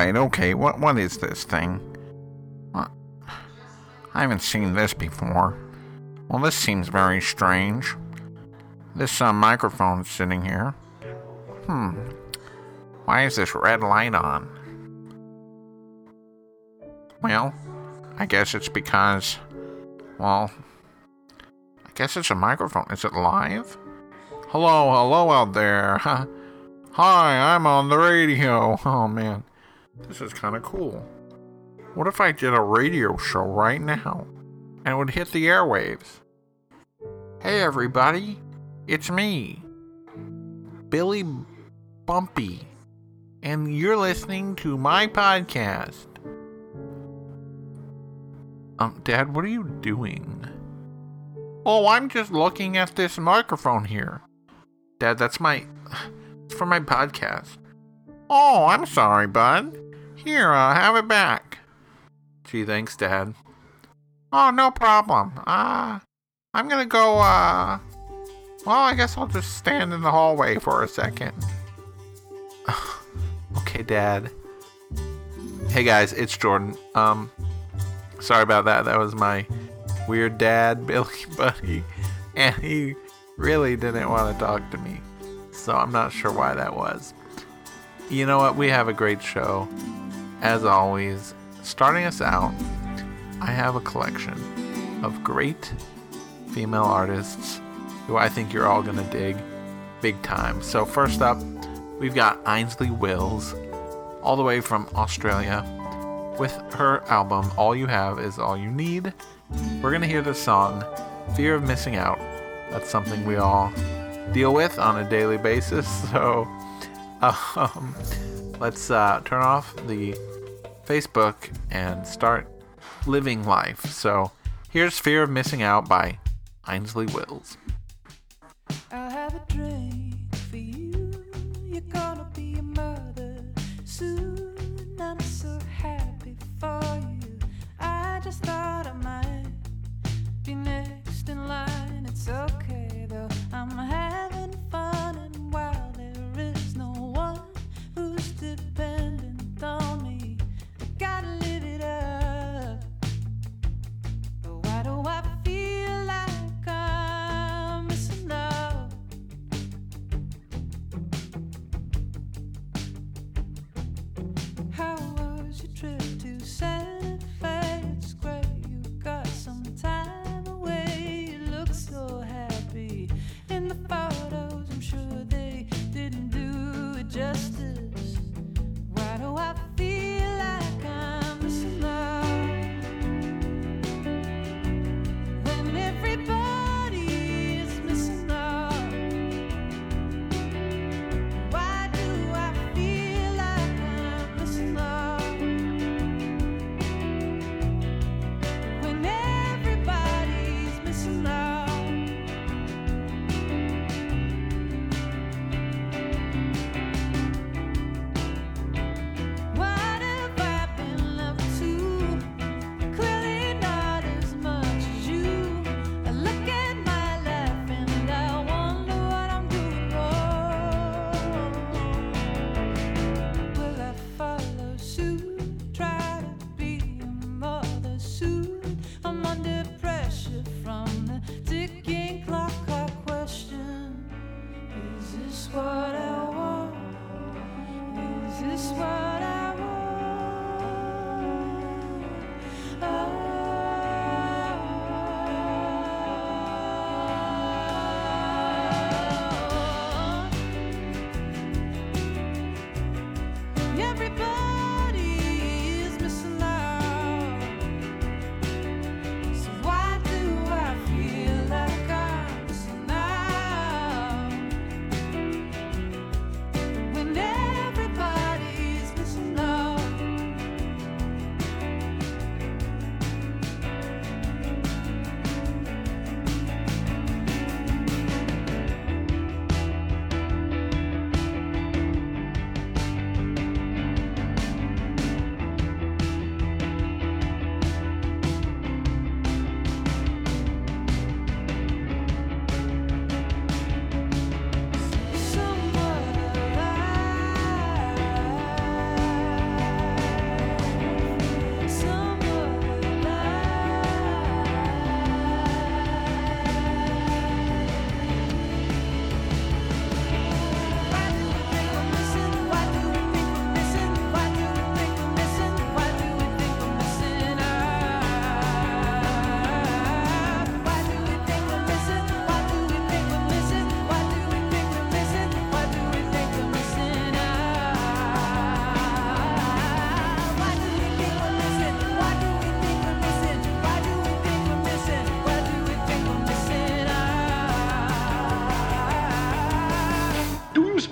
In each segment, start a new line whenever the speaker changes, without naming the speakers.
Alright, okay, what what is this thing? What? I haven't seen this before. Well, this seems very strange. This uh, microphone sitting here. Hmm. Why is this red light on? Well, I guess it's because, well, I guess it's a microphone. Is it live? Hello, hello out there. Hi, I'm on the radio. Oh man, this is kind of cool. What if I did a radio show right now and would hit the airwaves? Hey everybody, it's me, Billy Bumpy, and you're listening to my podcast. Um, Dad, what are you doing? Oh, I'm just looking at this microphone here. Dad, that's my. It's for my podcast. Oh, I'm sorry, bud. Here, uh, have it back. Gee, thanks, Dad. Oh, no problem. Uh, I'm gonna go, uh. Well, I guess I'll just stand in the hallway for a second. okay, Dad. Hey guys, it's Jordan. Um, sorry about that. That was my weird dad, Billy Buddy, and he really didn't want to talk to me. So I'm not sure why that was. You know what? We have a great show. As always, starting us out, I have a collection of great female artists who I think you're all gonna dig big time. So, first up, we've got Ainslie Wills, all the way from Australia, with her album All You Have Is All You Need. We're gonna hear the song Fear of Missing Out. That's something we all deal with on a daily basis. So, um, let's uh, turn off the Facebook and start living life. So, here's Fear of Missing Out by Ainslie Wills.
I have a for you. You're gonna be a mother soon. I'm so happy for you. I just thought I might be next in line. It's okay though. I'm having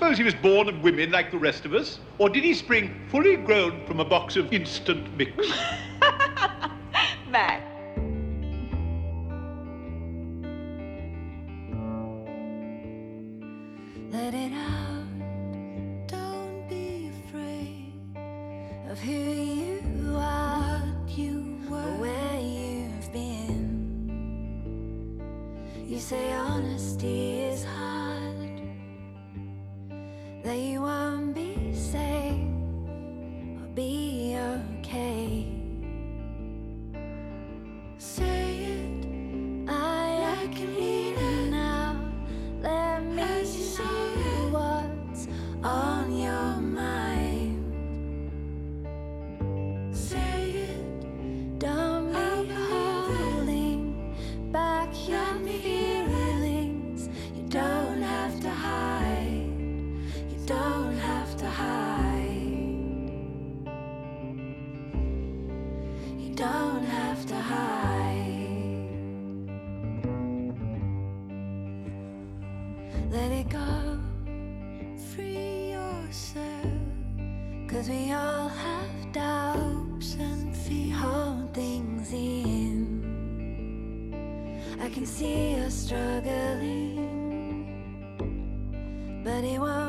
suppose he was born of women like the rest of us? Or did he spring fully grown from a box of instant mix?
Max, anyone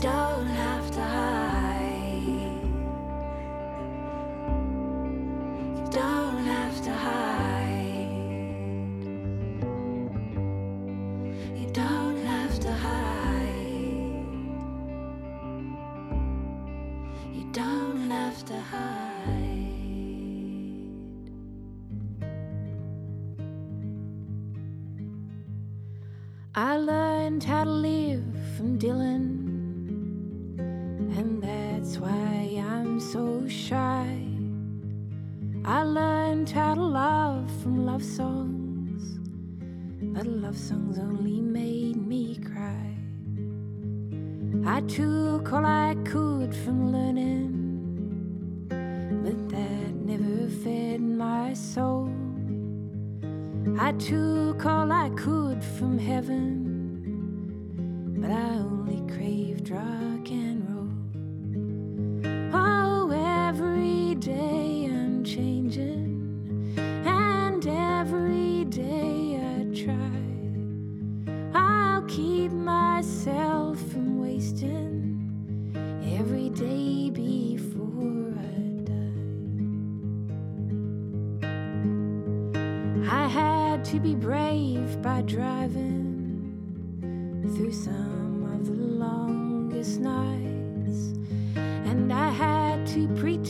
darling.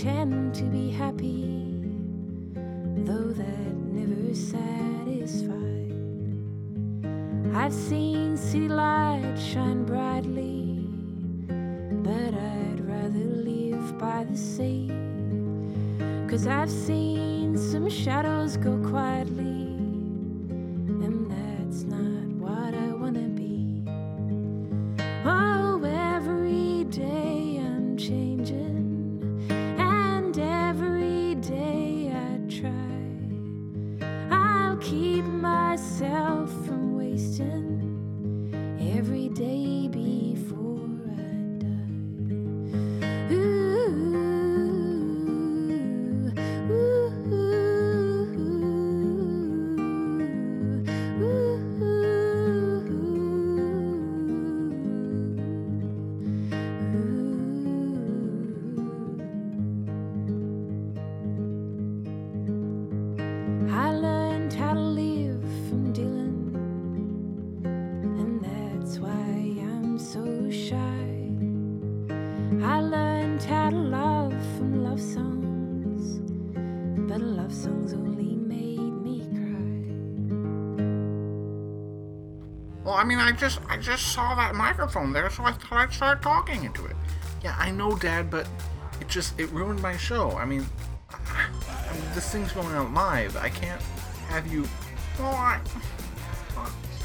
pretend to be happy, though that never satisfied. I've seen city lights shine brightly, but I'd rather live by the sea. Cause I've seen some shadows go quietly.
Just I just saw that microphone there, so I thought I'd start talking into it. Yeah, I know, Dad, but it just it ruined my show. I mean, I mean this thing's going out live. I can't have you. I.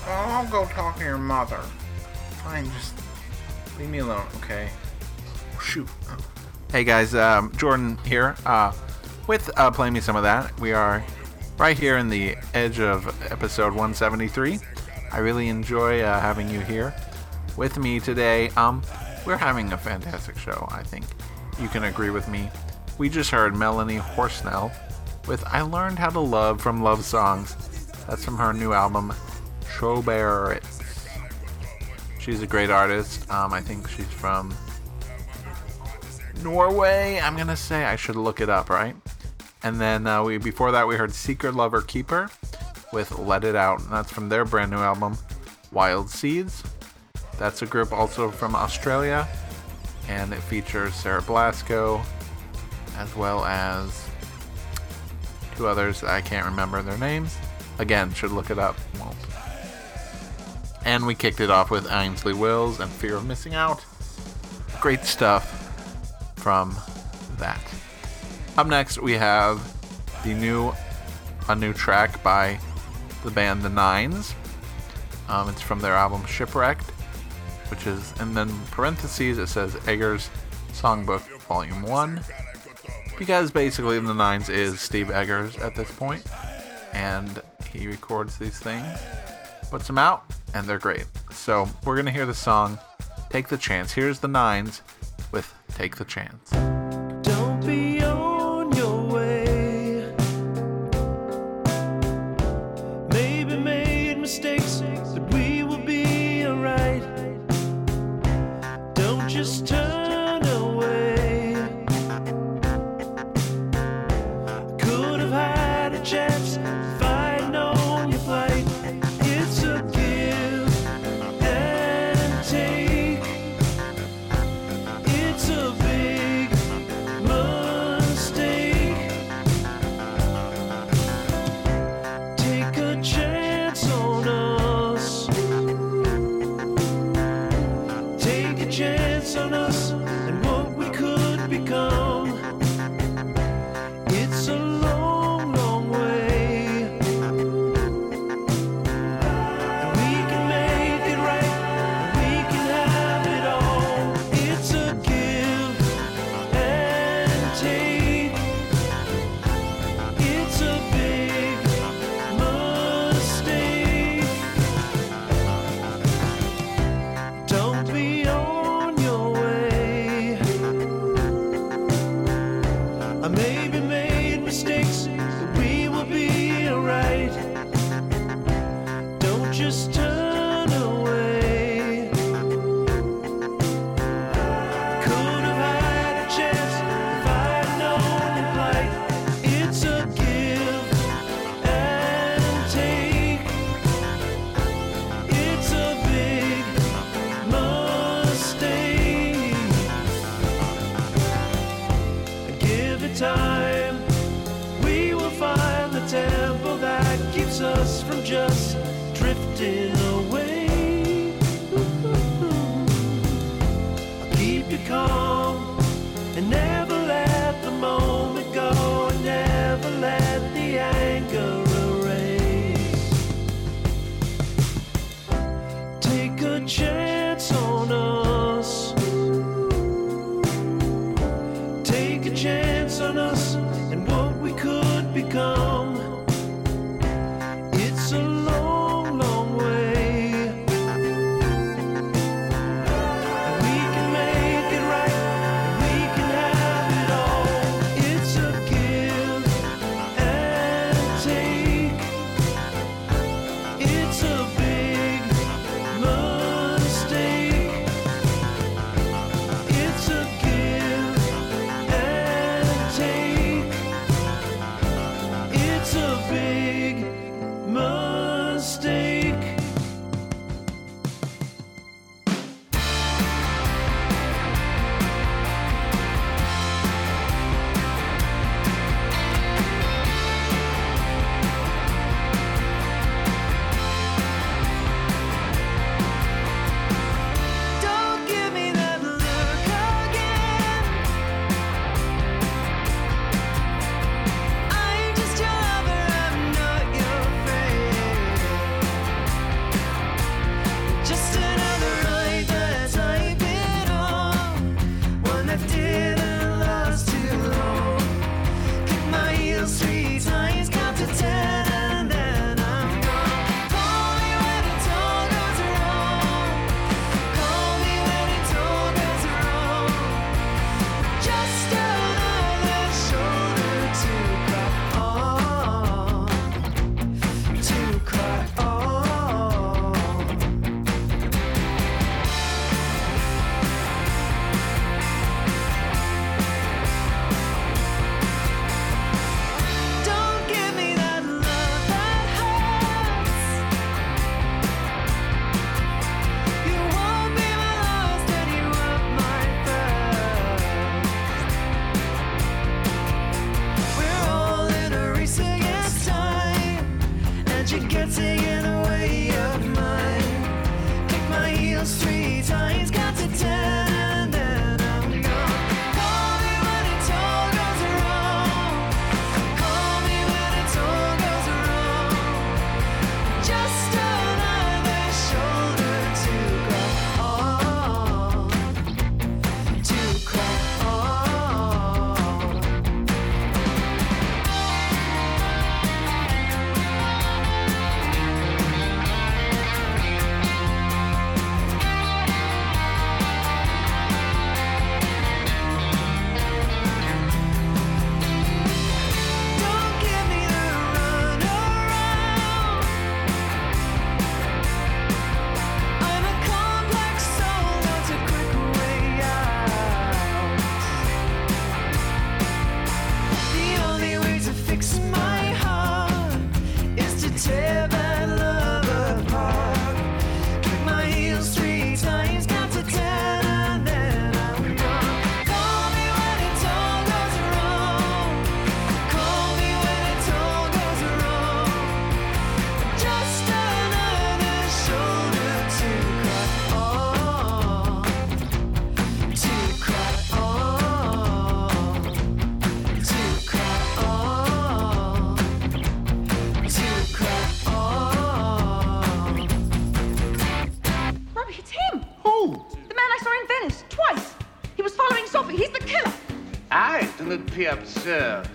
I'll go talk to your mother. Fine, just leave me alone, okay? Shoot.
Hey guys, um, Jordan here. Uh, with uh, Play Me Some of That. We are right here in the edge of episode 173. I really enjoy uh, having you here with me today. Um, we're having a fantastic show, I think. You can agree with me. We just heard Melanie Horsnell with I Learned How to Love from Love Songs. That's from her new album, Trobairitz. She's a great artist. Um, I think she's from Norway. I'm gonna say I should look it up, right? And then uh, we before that we heard Seeker Lover Keeper with Let It Out. And that's from their brand new album, Wild Seeds. That's a group also from Australia, and it features Sarah Blasko, as well as two others I can't remember their names. Again, should look it up. And we kicked it off with Ainslie Wills and Fear of Missing Out. Great stuff from that. Up next, we have the new a new track by the band The Nines. Um, it's from their album Shipwrecked, which is, and then parentheses it says Eggers Songbook Volume One, because basically The Nines is Steve Eggers at this point, and he records these things, puts them out, and they're great. So we're gonna hear the song "Take the Chance." Here's The Nines with "Take the Chance."
Absurd.
All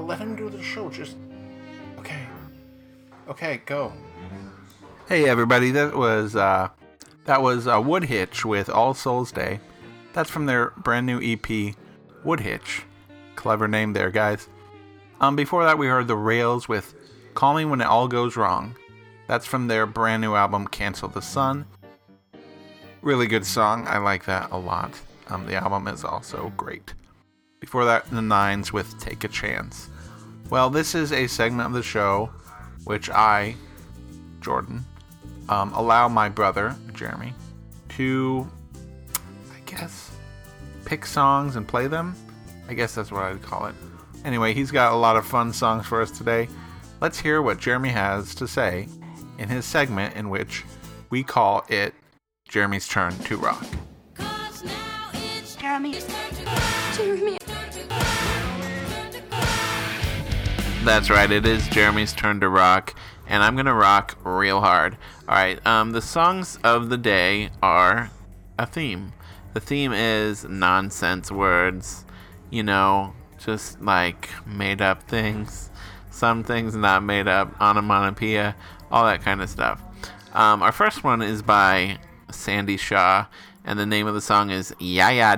I'll let him do the show. Just okay. Okay, go.
Hey everybody, that was uh, that was uh, Wood Hitch with All Souls Day. That's from their brand new EP, Wood Hitch. Clever name there, guys. Um, before that, we heard the Rails with "Call Me When It All Goes Wrong." That's from their brand new album, Cancel the Sun. Really good song. I like that a lot. Um, the album is also great. Before that, the Nines with "Take a Chance." Well, this is a segment of the show which I, Jordan, um, allow my brother, Jeremy, to, I guess, pick songs and play them. I guess that's what I'd call it. Anyway, he's got a lot of fun songs for us today. Let's hear what Jeremy has to say in his segment in which we call it Jeremy's Turn to Rock.
Jeremy. Jeremy.
That's right, it is Jeremy's turn to rock, and I'm gonna rock real hard. Alright, um, the songs of the day are a theme. The theme is nonsense words, you know, just like made up things, some things not made up, onomatopoeia, all that kind of stuff. Um, our first one is by Sandie Shaw, and the name of the song is Ya Ya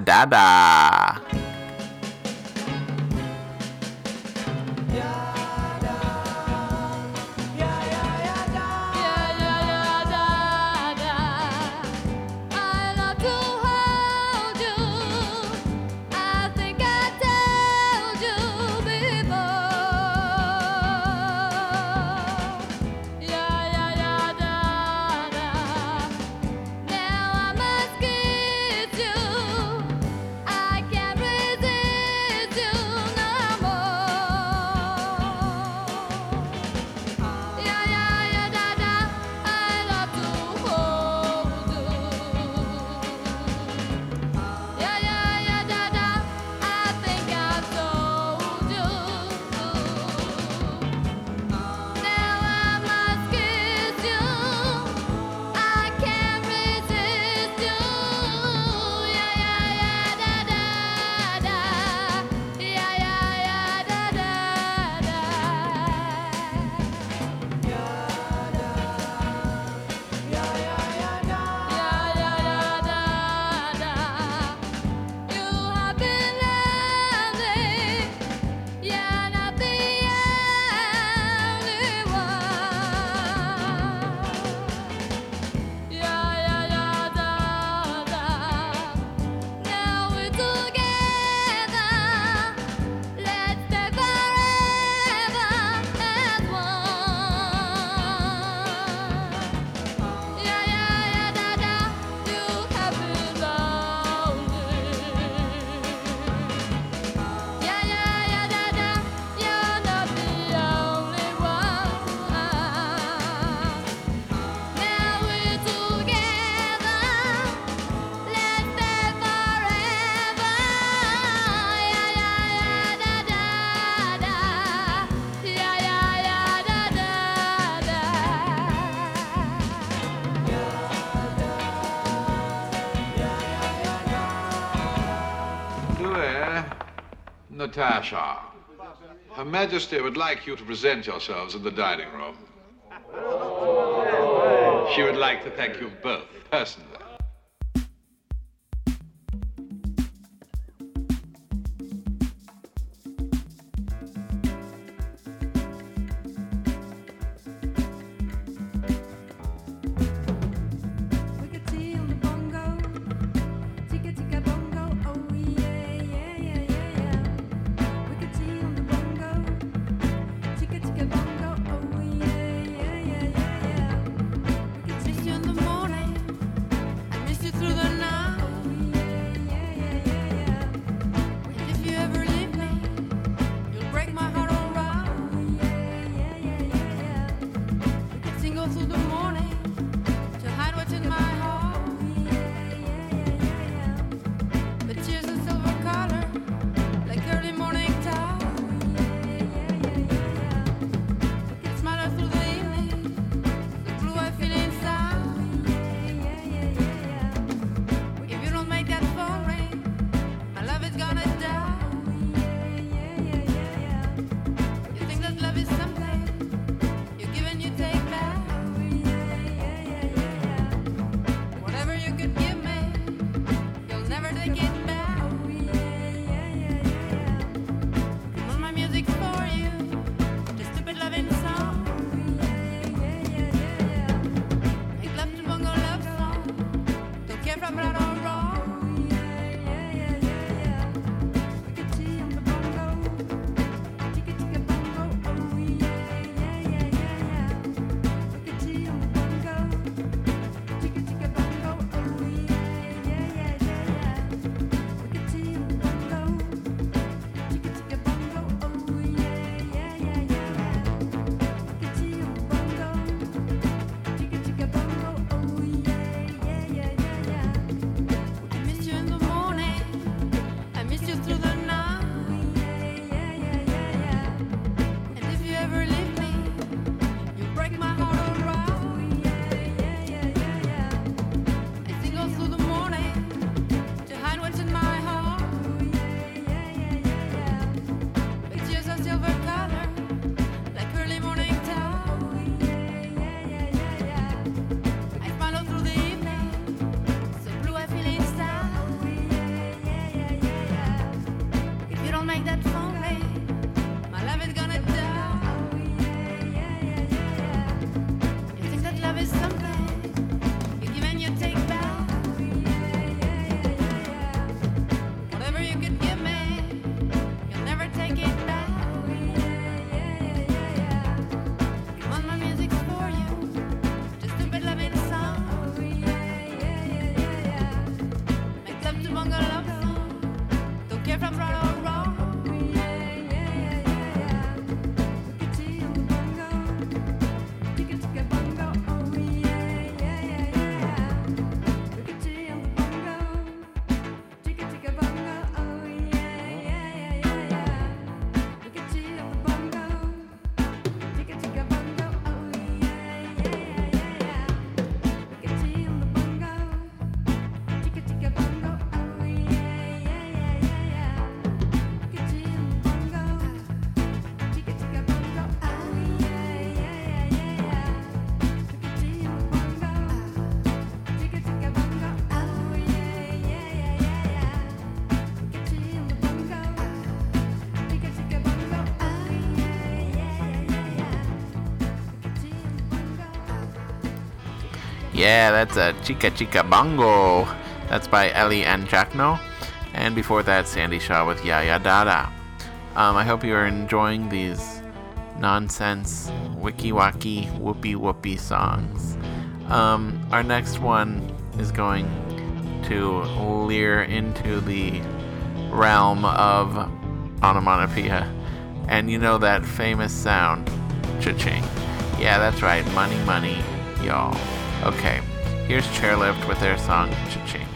Natasha. Her Majesty would like you to present yourselves in the dining room. She would like to thank you both personally.
Yeah,
that's a Chica Chica Bongo. That's by Elli and Jacno. And before that, Sandie Shaw with Ya Ya Dada. Um, I hope you are enjoying these nonsense, wiki wacky, whoopee whoopee songs. Um, our next one is going to leer into the realm of onomatopoeia. And you know that famous sound, cha-ching. Yeah, that's right, money, money, y'all. Okay, here's Chairlift with their song Cha-Ching.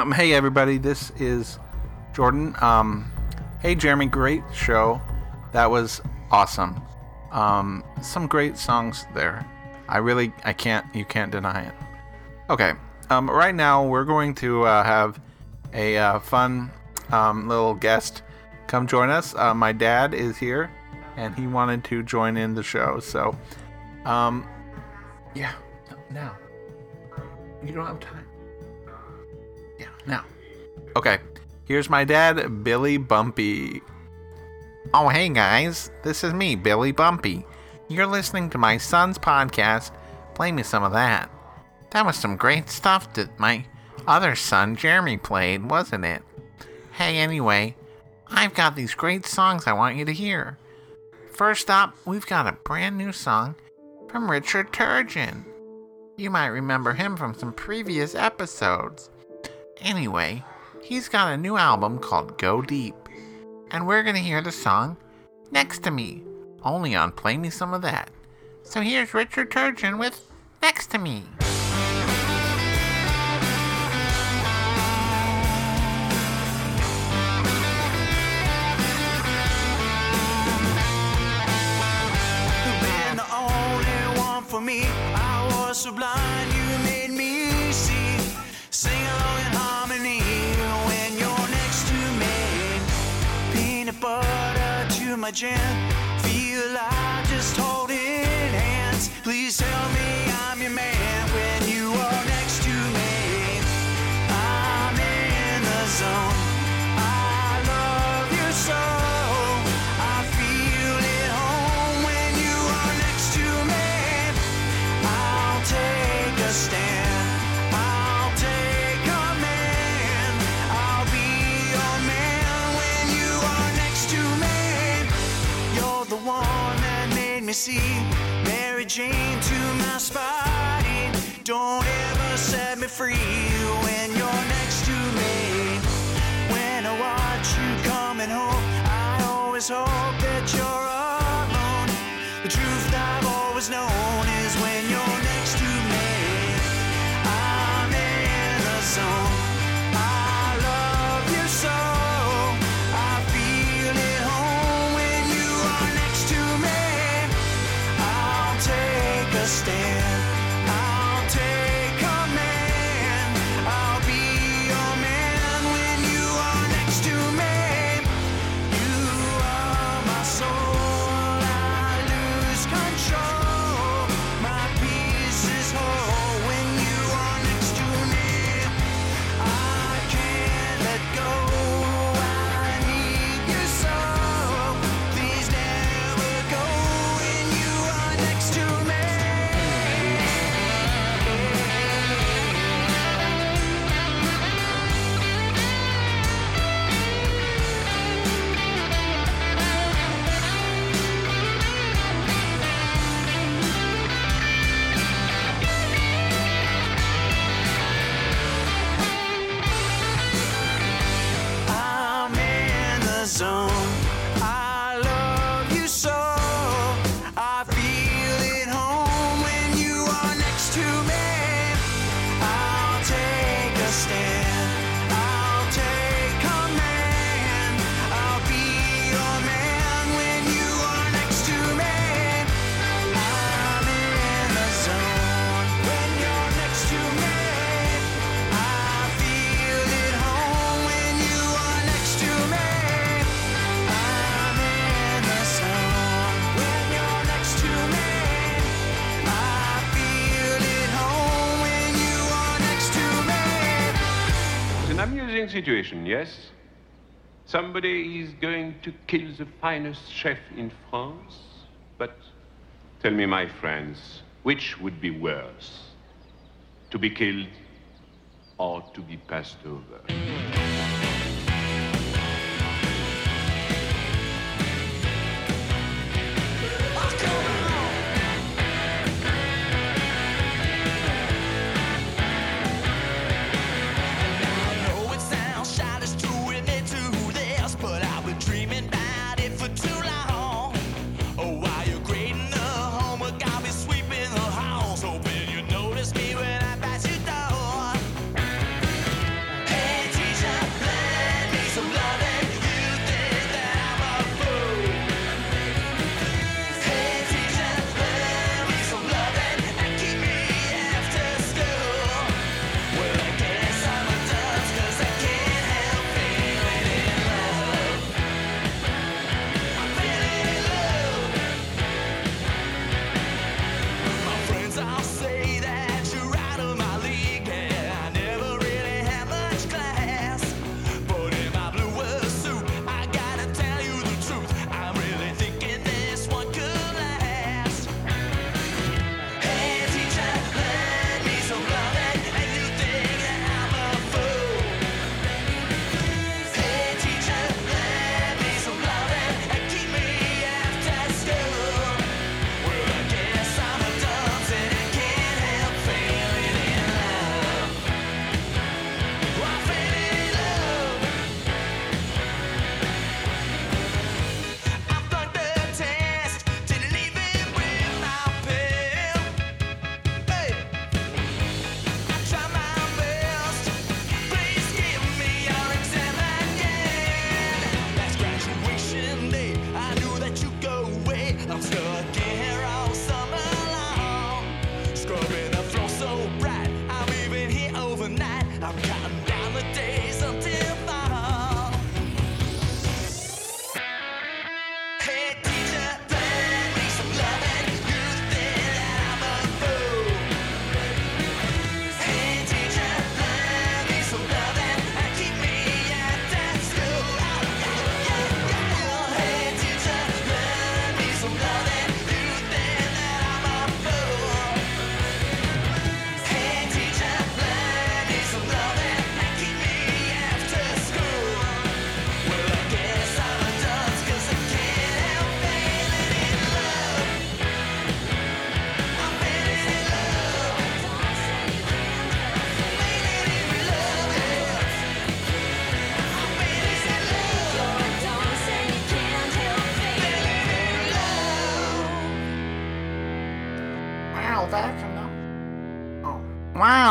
Um, hey everybody, this is Jordan. Um, hey Jeremy, great show. That was awesome. Um, some great songs there. I really, I can't, you can't deny it. Okay. Um, right now we're going to uh, have a uh, fun um, little guest come join us. Uh, my dad is here, and he wanted to join in the show. So, um, yeah, now. You don't have time.
Now.
Okay, here's my dad, Billy Bumpy. Oh, hey guys, this is me, Billy Bumpy. You're listening to my son's podcast. Play me some of that. That was some great stuff that my other son, Jeremy, played, wasn't it? Hey, anyway, I've got these great songs I want you to hear. First up, we've got a brand new song from Richard Turgeon. You might remember him from some previous episodes. Anyway, he's got a new album called Go Deep, and we're gonna hear the song Next to Me, only on Play Me Some of That. So here's Richard Turgeon with Next to Me.
For me. I was so blind, you made to. Feel like just holding hands. Please tell me I'm your man when you are next to me. I'm in the zone. see Mary Jane to my spine. Don't ever set me free when you're next to me. When I watch you coming home, I always hope that you're alone. The truth I've always known. stand.
situation, yes? Somebody is going to kill the finest chef in France, but tell me, my friends, which would be worse? To be killed or to be passed over?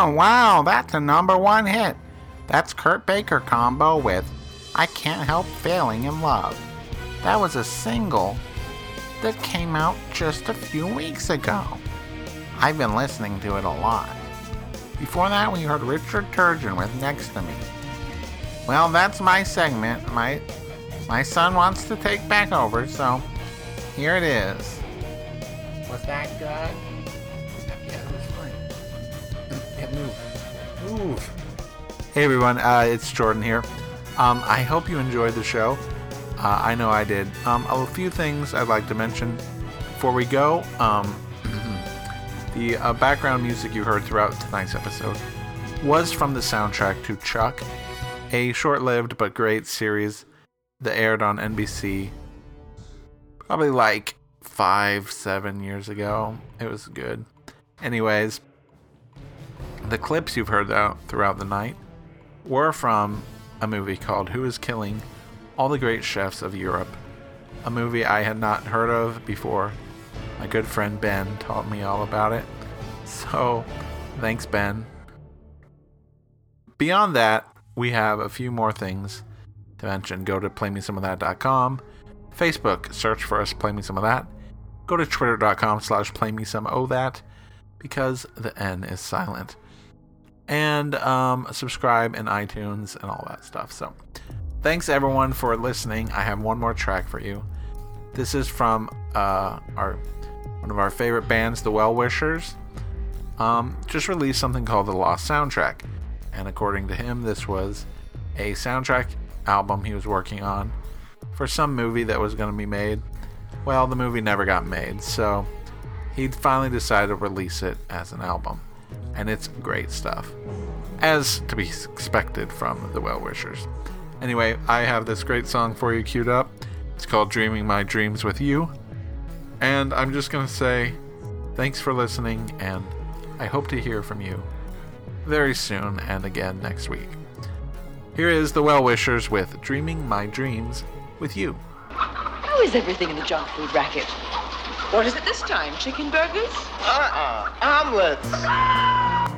Wow, that's a number one hit. That's Kurt Baker combo with I Can't Help Failing in Love. That was a single that came out just a few weeks ago. I've been listening to it a lot. Before that, we heard Richard Turgeon with Next to Me. Well, that's my segment. My my son wants to take back over, so here it is. Was that good? Move. Move.
Hey everyone, uh, it's Jordan here. Um, I hope you enjoyed the show. Uh, I know I did. Um, a few things I'd like to mention before we go. Um, the uh, background music you heard throughout tonight's episode was from the soundtrack to Chuck, a short lived but great series that aired on NBC probably like five, seven years ago. It was good. Anyways, the clips you've heard out throughout the night were from a movie called Who is Killing All the Great Chefs of Europe, a movie I had not heard of before. My good friend Ben taught me all about it. So, thanks, Ben. Beyond that, we have a few more things to mention. Go to playmesomeofthat.com. Facebook, search for us, Play Me Some of That. Go to twitter.com slash playmesomeofthat because the N is silent and um, subscribe in iTunes and all that stuff. So, thanks everyone for listening. I have one more track for you. This is from uh, our one of our favorite bands, the Well Wishers. Um, just released something called the Lost Soundtrack, and according to him, this was a soundtrack album he was working on for some movie that was going to be made. Well, the movie never got made, so he finally decided to release it as an album and it's great stuff, as to be expected from the Well Wishers. Anyway, I have this great song for you queued up. It's called Dreaming My Dreams with You. And I'm just going to say thanks for listening, and I hope to hear from you very soon and again next week. Here is the Well Wishers with Dreaming My Dreams with You.
How is everything in the junk food racket? What is it this time? Chicken burgers?
Uh-uh. Omelets.